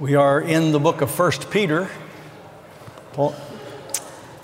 We are in the book of 1 Peter,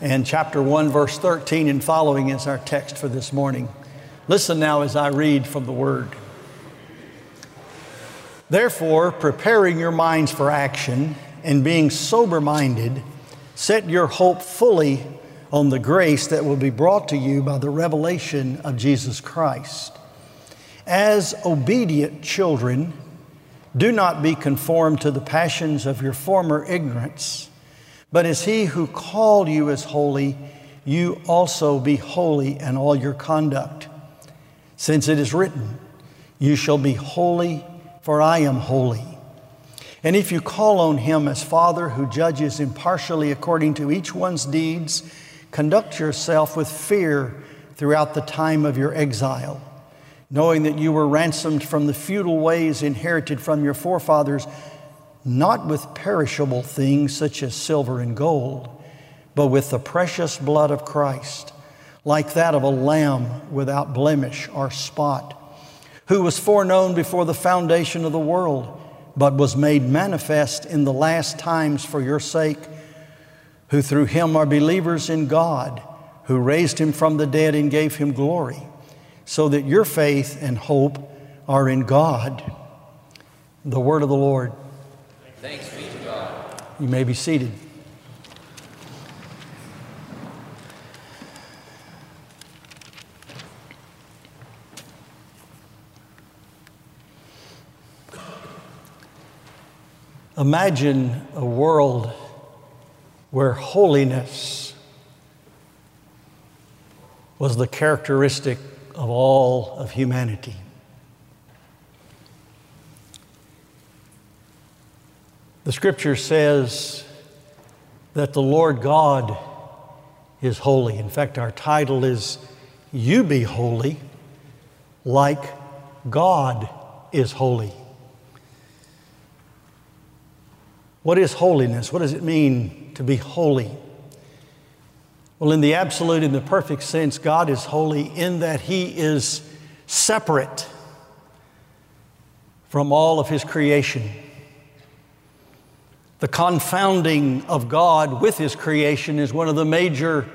and chapter 1, verse 13 and following is our text for this morning. Listen now as I read from the Word. Therefore, preparing your minds for action and being sober minded, set your hope fully on the grace that will be brought to you by the revelation of Jesus Christ. As obedient children, do not be conformed to the passions of your former ignorance, but as He who called you is holy, you also be holy in all your conduct. Since it is written, You shall be holy, for I am holy. And if you call on Him as Father who judges impartially according to each one's deeds, conduct yourself with fear throughout the time of your exile knowing that you were ransomed from the futile ways inherited from your forefathers, not with perishable things such as silver and gold, but with the precious blood of Christ, like that of a lamb without blemish or spot, who was foreknown before the foundation of the world, but was made manifest in the last times for your sake, who through him are believers in God, who raised him from the dead and gave him glory so that your faith and hope are in God. The word of the Lord. Thanks be to God. You may be seated. Imagine a world where holiness was the characteristic of all of humanity. The scripture says that the Lord God is holy. In fact, our title is You Be Holy Like God is Holy. What is holiness? What does it mean to be holy? Well, in the absolute, in the perfect sense, God is holy in that He is separate from all of His creation. The confounding of God with His creation is one of the major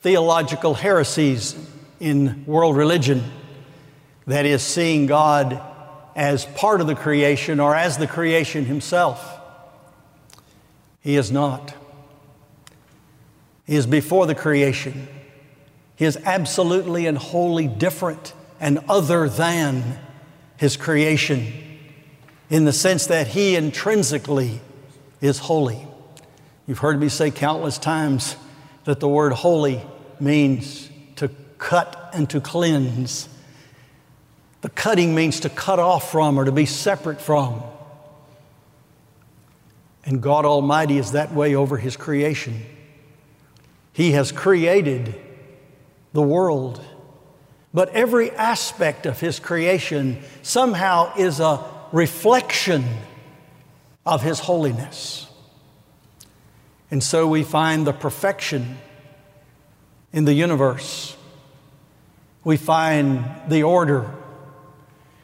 theological heresies in world religion. That is, seeing God as part of the creation or as the creation Himself. He is not. He is before the creation. He is absolutely and wholly different and other than His creation in the sense that He intrinsically is holy. You've heard me say countless times that the word holy means to cut and to cleanse. The cutting means to cut off from or to be separate from. And God Almighty is that way over His creation. He has created the world. But every aspect of His creation somehow is a reflection of His holiness. And so we find the perfection in the universe. We find the order.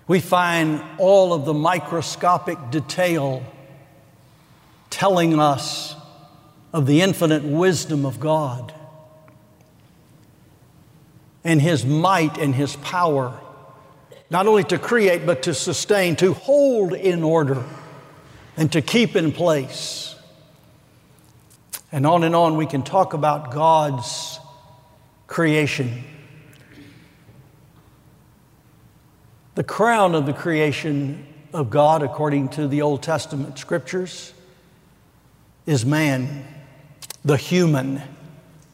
We find all of the microscopic detail telling us of the infinite wisdom of God and His might and His power, not only to create, but to sustain, to hold in order, and to keep in place. And on and on we can talk about God's creation. The crown of the creation of God, according to the Old Testament scriptures, is man the human,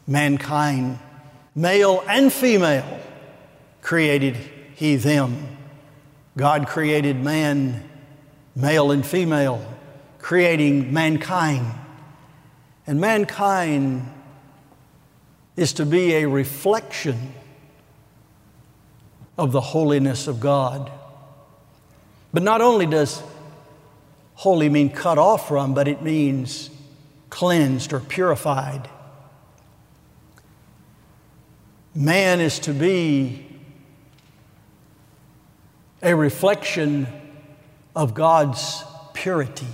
mankind, male and female, created he them. God created man, male and female, creating mankind. And mankind is to be a reflection of the holiness of God. But not only does holy mean cut off from, but it means cleansed or purified. Man is to be a reflection of God's purity.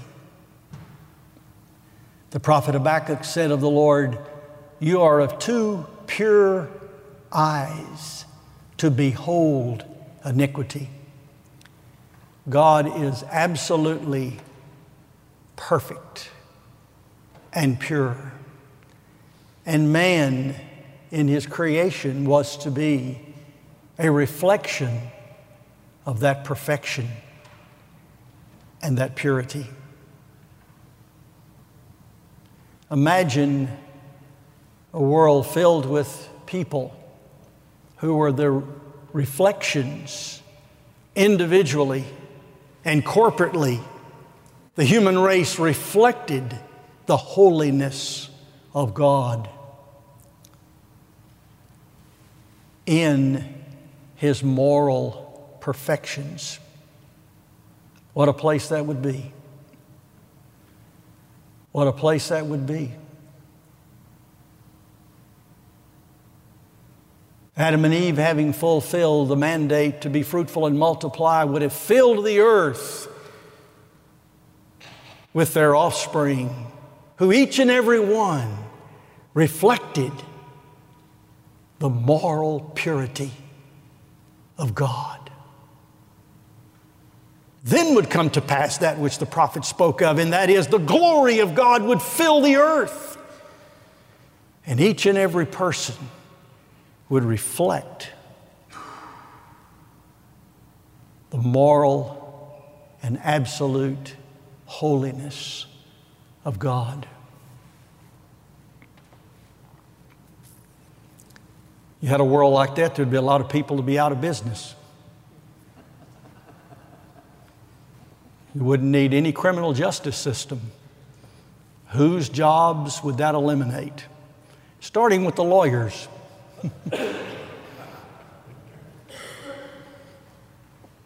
The prophet Habakkuk said of the Lord, You are of two pure eyes to behold iniquity. God is absolutely perfect and pure. And man in his creation was to be a reflection of that perfection and that purity. Imagine a world filled with people who were the reflections individually and corporately. The human race reflected the holiness of God in his moral perfections. What a place that would be. What a place that would be. Adam and Eve, having fulfilled the mandate to be fruitful and multiply, would have filled the earth with their offspring, who each and every one reflected the moral purity of God. Then would come to pass that which the prophet spoke of, and that is the glory of God would fill the earth. And each and every person would reflect the moral and absolute holiness of God. You had a world like that, there'd be a lot of people to be out of business. You wouldn't need any criminal justice system. Whose jobs would that eliminate? Starting with the lawyers.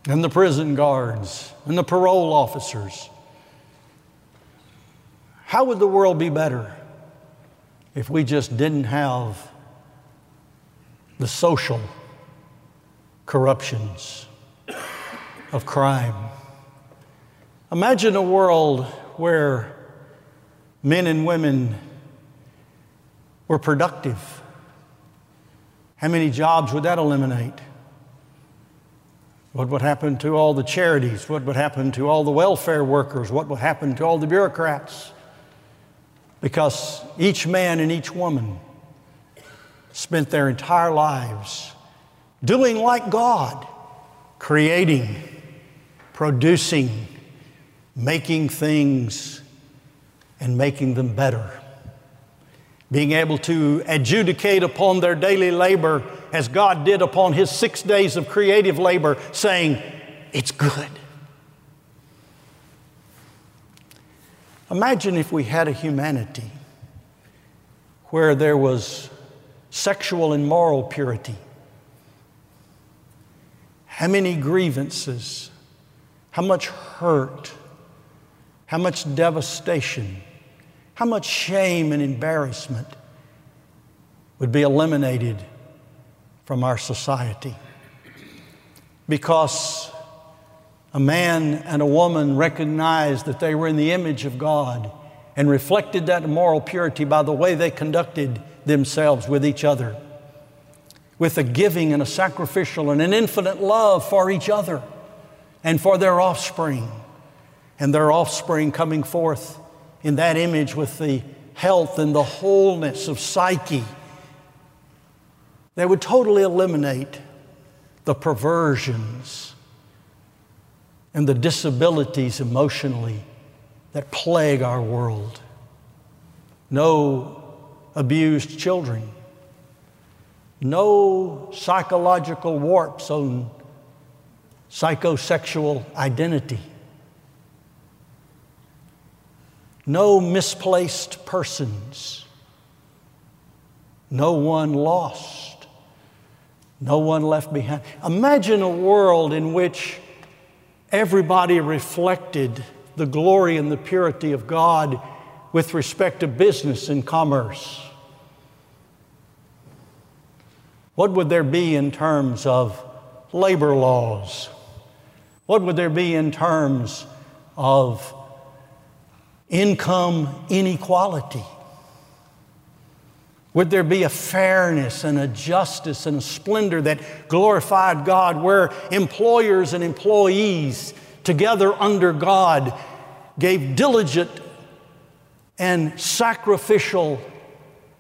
and the prison guards and the parole officers. How would the world be better if we just didn't have the social corruptions of crime? Imagine a world where men and women were productive. How many jobs would that eliminate? What would happen to all the charities? What would happen to all the welfare workers? What would happen to all the bureaucrats? Because each man and each woman spent their entire lives doing like God, creating, producing, making things and making them better. Being able to adjudicate upon their daily labor as God did upon his six days of creative labor, saying, It's good. Imagine if we had a humanity where there was sexual and moral purity. How many grievances, how much hurt, how much devastation, how much shame and embarrassment would be eliminated from our society. Because a man and a woman recognized that they were in the image of God and reflected that moral purity by the way they conducted themselves with each other, with a giving and a sacrificial and an infinite love for each other and for their offspring and their offspring coming forth in that image with the health and the wholeness of psyche. They would totally eliminate the perversions and the disabilities emotionally that plague our world. No abused children, no psychological warps on psychosexual identity no misplaced persons, no one lost, no one left behind. Imagine a world in which everybody reflected the glory and the purity of God with respect to business and commerce. What would there be in terms of labor laws? What would there be in terms of income inequality? Would there be a fairness and a justice and a splendor that glorified God where employers and employees together under God gave diligent and sacrificial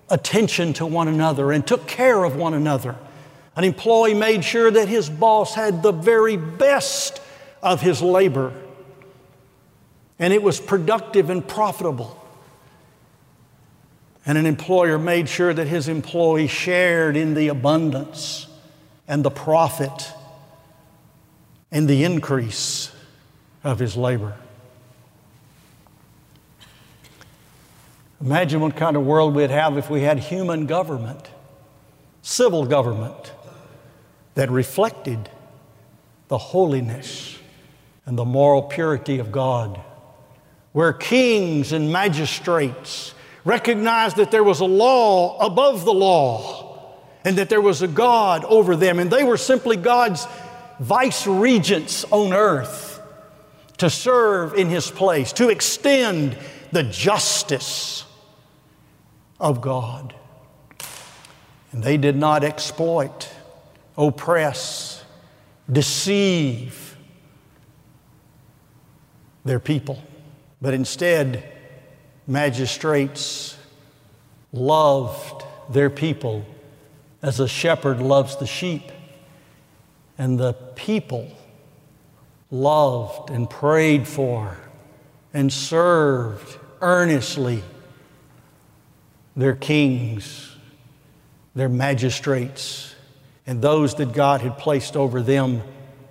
attention to one another and took care of one another? An employee made sure that his boss had the very best of his labor and it was productive and profitable. And an employer made sure that his employee shared in the abundance and the profit and the increase of his labor. Imagine what kind of world we'd have if we had human government, civil government, that reflected the holiness and the moral purity of God, where kings and magistrates recognized that there was a law above the law and that there was a God over them, and they were simply God's vice regents on earth to serve in His place, to extend the justice of God. And they did not exploit, oppress, deceive their people, but instead, magistrates loved their people as a shepherd loves the sheep. And the people loved and prayed for and served earnestly their kings, their magistrates, and those that God had placed over them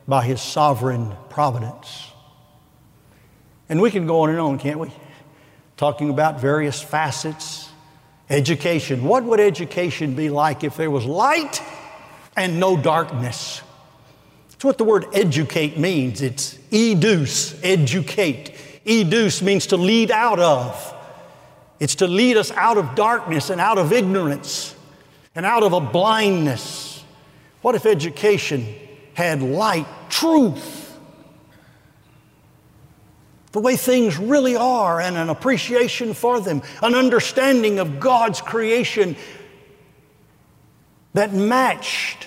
by His sovereign providence. And we can go on and on, can't we? Talking about various facets. Education. What would education be like if there was light and no darkness? That's what the word educate means. It's educe, educate. Educe means to lead out of. It's to lead us out of darkness and out of ignorance and out of a blindness. What if education had light, truth? The way things really are and an appreciation for them, an understanding of God's creation that matched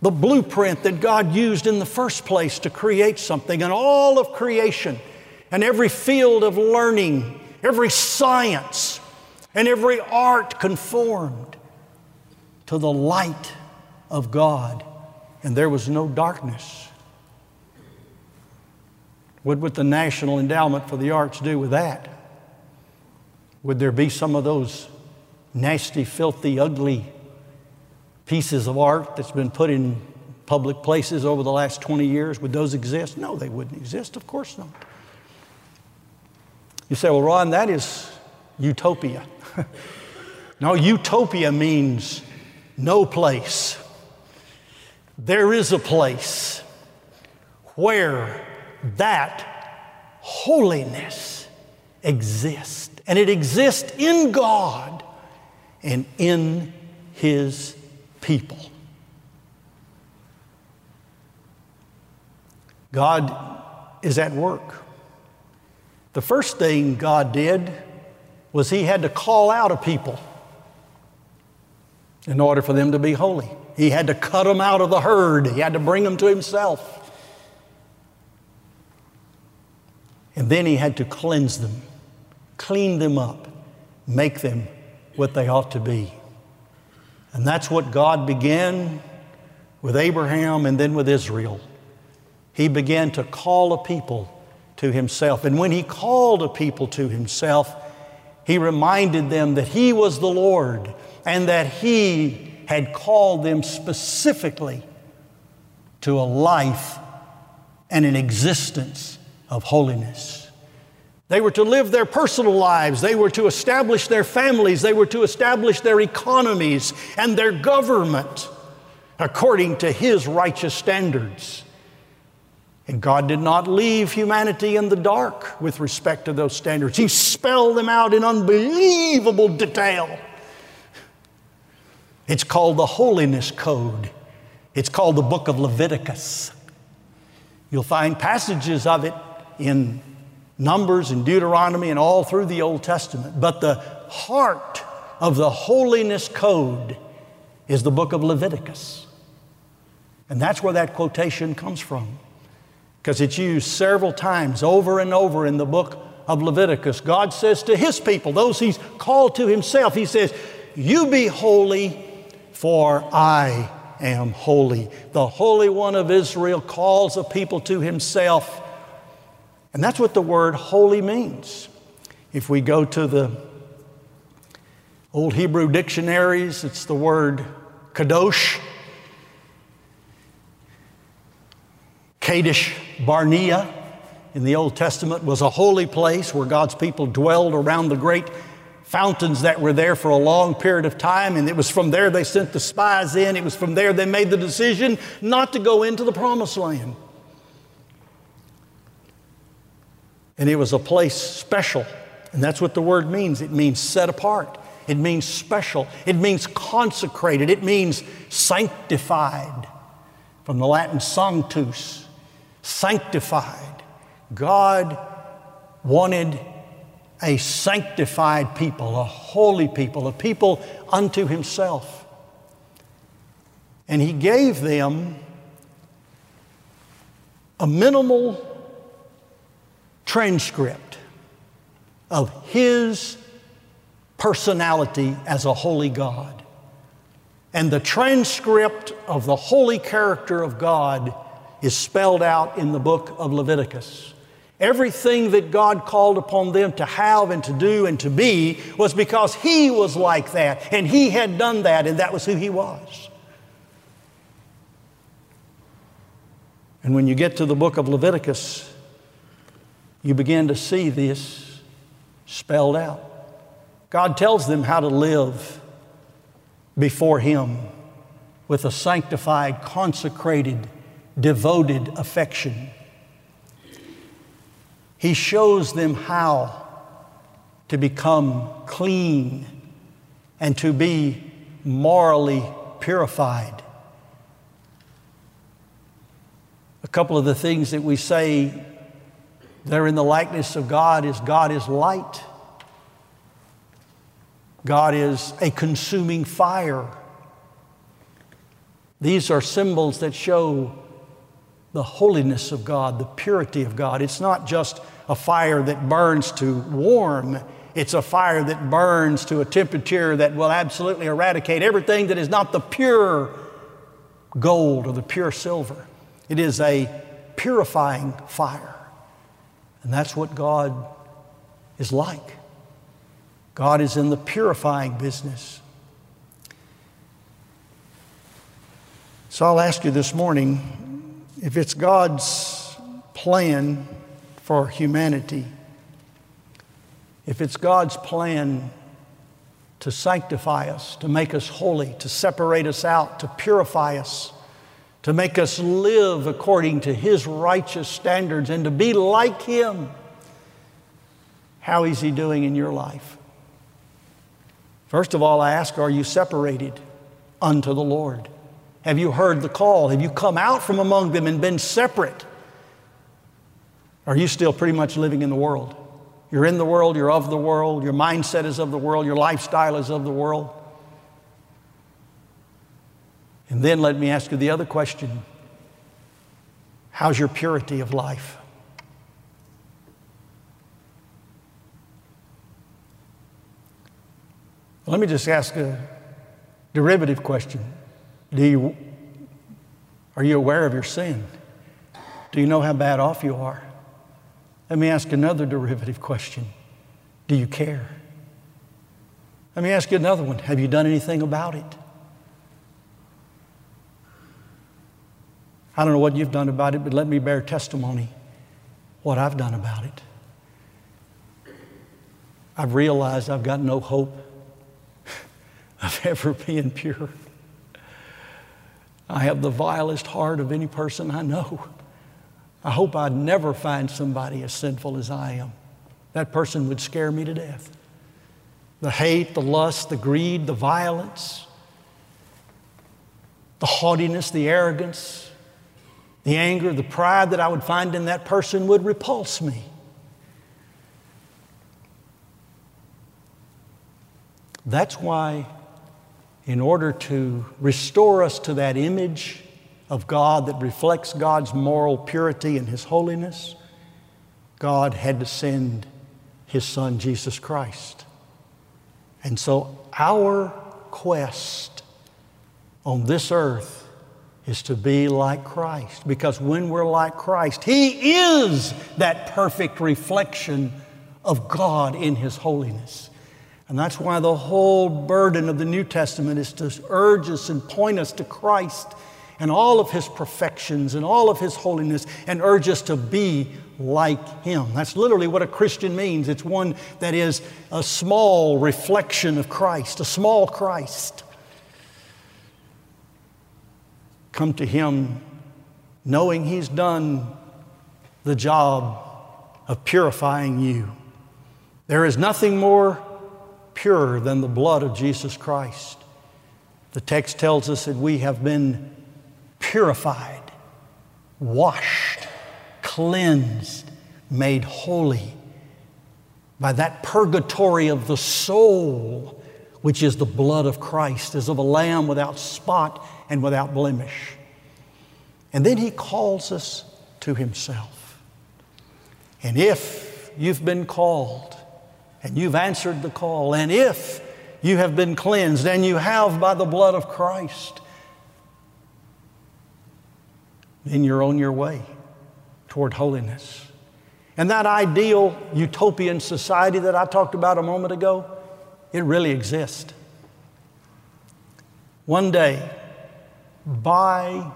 the blueprint that God used in the first place to create something. And all of creation and every field of learning, every science, and every art conformed to the light of God. And there was no darkness. What would the National Endowment for the Arts do with that? Would there be some of those nasty, filthy, ugly pieces of art that's been put in public places over the last 20 years? Would those exist? No, they wouldn't exist. Of course not. You say, well, Ron, that is utopia. no, utopia means no place. There is a place where that holiness exists. And it exists in God and in His people. God is at work. The first thing God did was He had to call out a people in order for them to be holy. He had to cut them out of the herd, He had to bring them to Himself. And then he had to cleanse them, clean them up, make them what they ought to be. And that's what God began with Abraham and then with Israel. He began to call a people to himself. And when he called a people to himself, he reminded them that he was the Lord and that he had called them specifically to a life and an existence of holiness. They were to live their personal lives. They were to establish their families. They were to establish their economies and their government according to His righteous standards. And God did not leave humanity in the dark with respect to those standards. He spelled them out in unbelievable detail. It's called the Holiness Code, it's called the Book of Leviticus. You'll find passages of it in Numbers and Deuteronomy and all through the Old Testament. But the heart of the holiness code is the book of Leviticus. And that's where that quotation comes from, because it's used several times over and over in the book of Leviticus. God says to His people, those He's called to Himself, He says, You be holy, for I am holy. The Holy One of Israel calls a people to Himself. And that's what the word holy means. If we go to the Old Hebrew dictionaries, it's the word kadosh, Kadesh Barnea in the Old Testament was a holy place where God's people dwelled around the great fountains that were there for a long period of time. And it was from there they sent the spies in. It was from there they made the decision not to go into the promised land. And it was a place special. And that's what the word means it means set apart, it means special, it means consecrated, it means sanctified. From the Latin sanctus, sanctified. God wanted a sanctified people, a holy people, a people unto Himself. And He gave them a minimal transcript of His personality as a holy God. And the transcript of the holy character of God is spelled out in the book of Leviticus. Everything that God called upon them to have and to do and to be was because He was like that, and He had done that, and that was who He was. And when you get to the book of Leviticus, you begin to see this spelled out. God tells them how to live before Him with a sanctified, consecrated, devoted affection. He shows them how to become clean and to be morally purified. A couple of the things that we say they're in the likeness of God is God is light. God is a consuming fire. These are symbols that show the holiness of God, the purity of God. It's not just a fire that burns to warm, it's a fire that burns to a temperature that will absolutely eradicate everything that is not the pure gold or the pure silver. It is a purifying fire. And that's what God is like. God is in the purifying business. So I'll ask you this morning if it's God's plan for humanity, if it's God's plan to sanctify us, to make us holy, to separate us out, to purify us, to make us live according to His righteous standards, and to be like Him, how is He doing in your life? First of all, I ask, are you separated unto the Lord? Have you heard the call? Have you come out from among them and been separate? Are you still pretty much living in the world? You're in the world, you're of the world, your mindset is of the world, your lifestyle is of the world. And then let me ask you the other question How's your purity of life? Let me just ask a derivative question. Do you, are you aware of your sin? Do you know how bad off you are? Let me ask another derivative question Do you care? Let me ask you another one Have you done anything about it? I don't know what you've done about it, but let me bear testimony what I've done about it. I've realized I've got no hope of ever being pure. I have the vilest heart of any person I know. I hope I'd never find somebody as sinful as I am. That person would scare me to death. The hate, the lust, the greed, the violence, the haughtiness, the arrogance, the anger, the pride that I would find in that person would repulse me. That's why, in order to restore us to that image of God that reflects God's moral purity and His holiness, God had to send His Son, Jesus Christ. And so, our quest on this earth is to be like Christ. Because when we're like Christ, He is that perfect reflection of God in His holiness. And that's why the whole burden of the New Testament is to urge us and point us to Christ and all of His perfections and all of His holiness and urge us to be like Him. That's literally what a Christian means. It's one that is a small reflection of Christ, a small Christ. Come to Him knowing He's done the job of purifying you. There is nothing more pure than the blood of Jesus Christ. The text tells us that we have been purified, washed, cleansed, made holy by that purgatory of the soul, which is the blood of Christ, as of a lamb without spot and without blemish. And then he calls us to himself. And if you've been called and you've answered the call, and if you have been cleansed and you have by the blood of Christ, then you're on your way toward holiness. And that ideal utopian society that I talked about a moment ago, it really exists. One day, by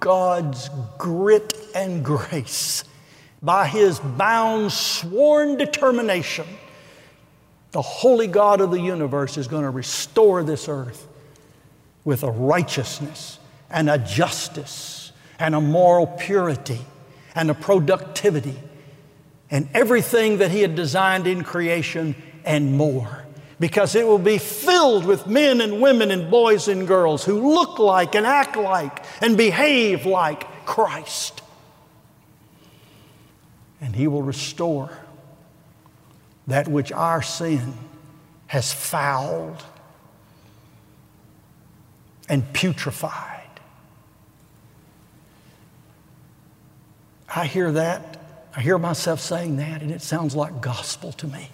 God's grit and grace, by His bound, sworn determination, the holy God of the universe is going to restore this earth with a righteousness and a justice and a moral purity and a productivity and everything that He had designed in creation and more because it will be filled with men and women and boys and girls who look like and act like and behave like Christ. And He will restore that which our sin has fouled and putrefied. I hear that. I hear myself saying that, and it sounds like gospel to me.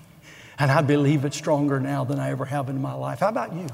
And I believe it stronger now than I ever have in my life. How about you?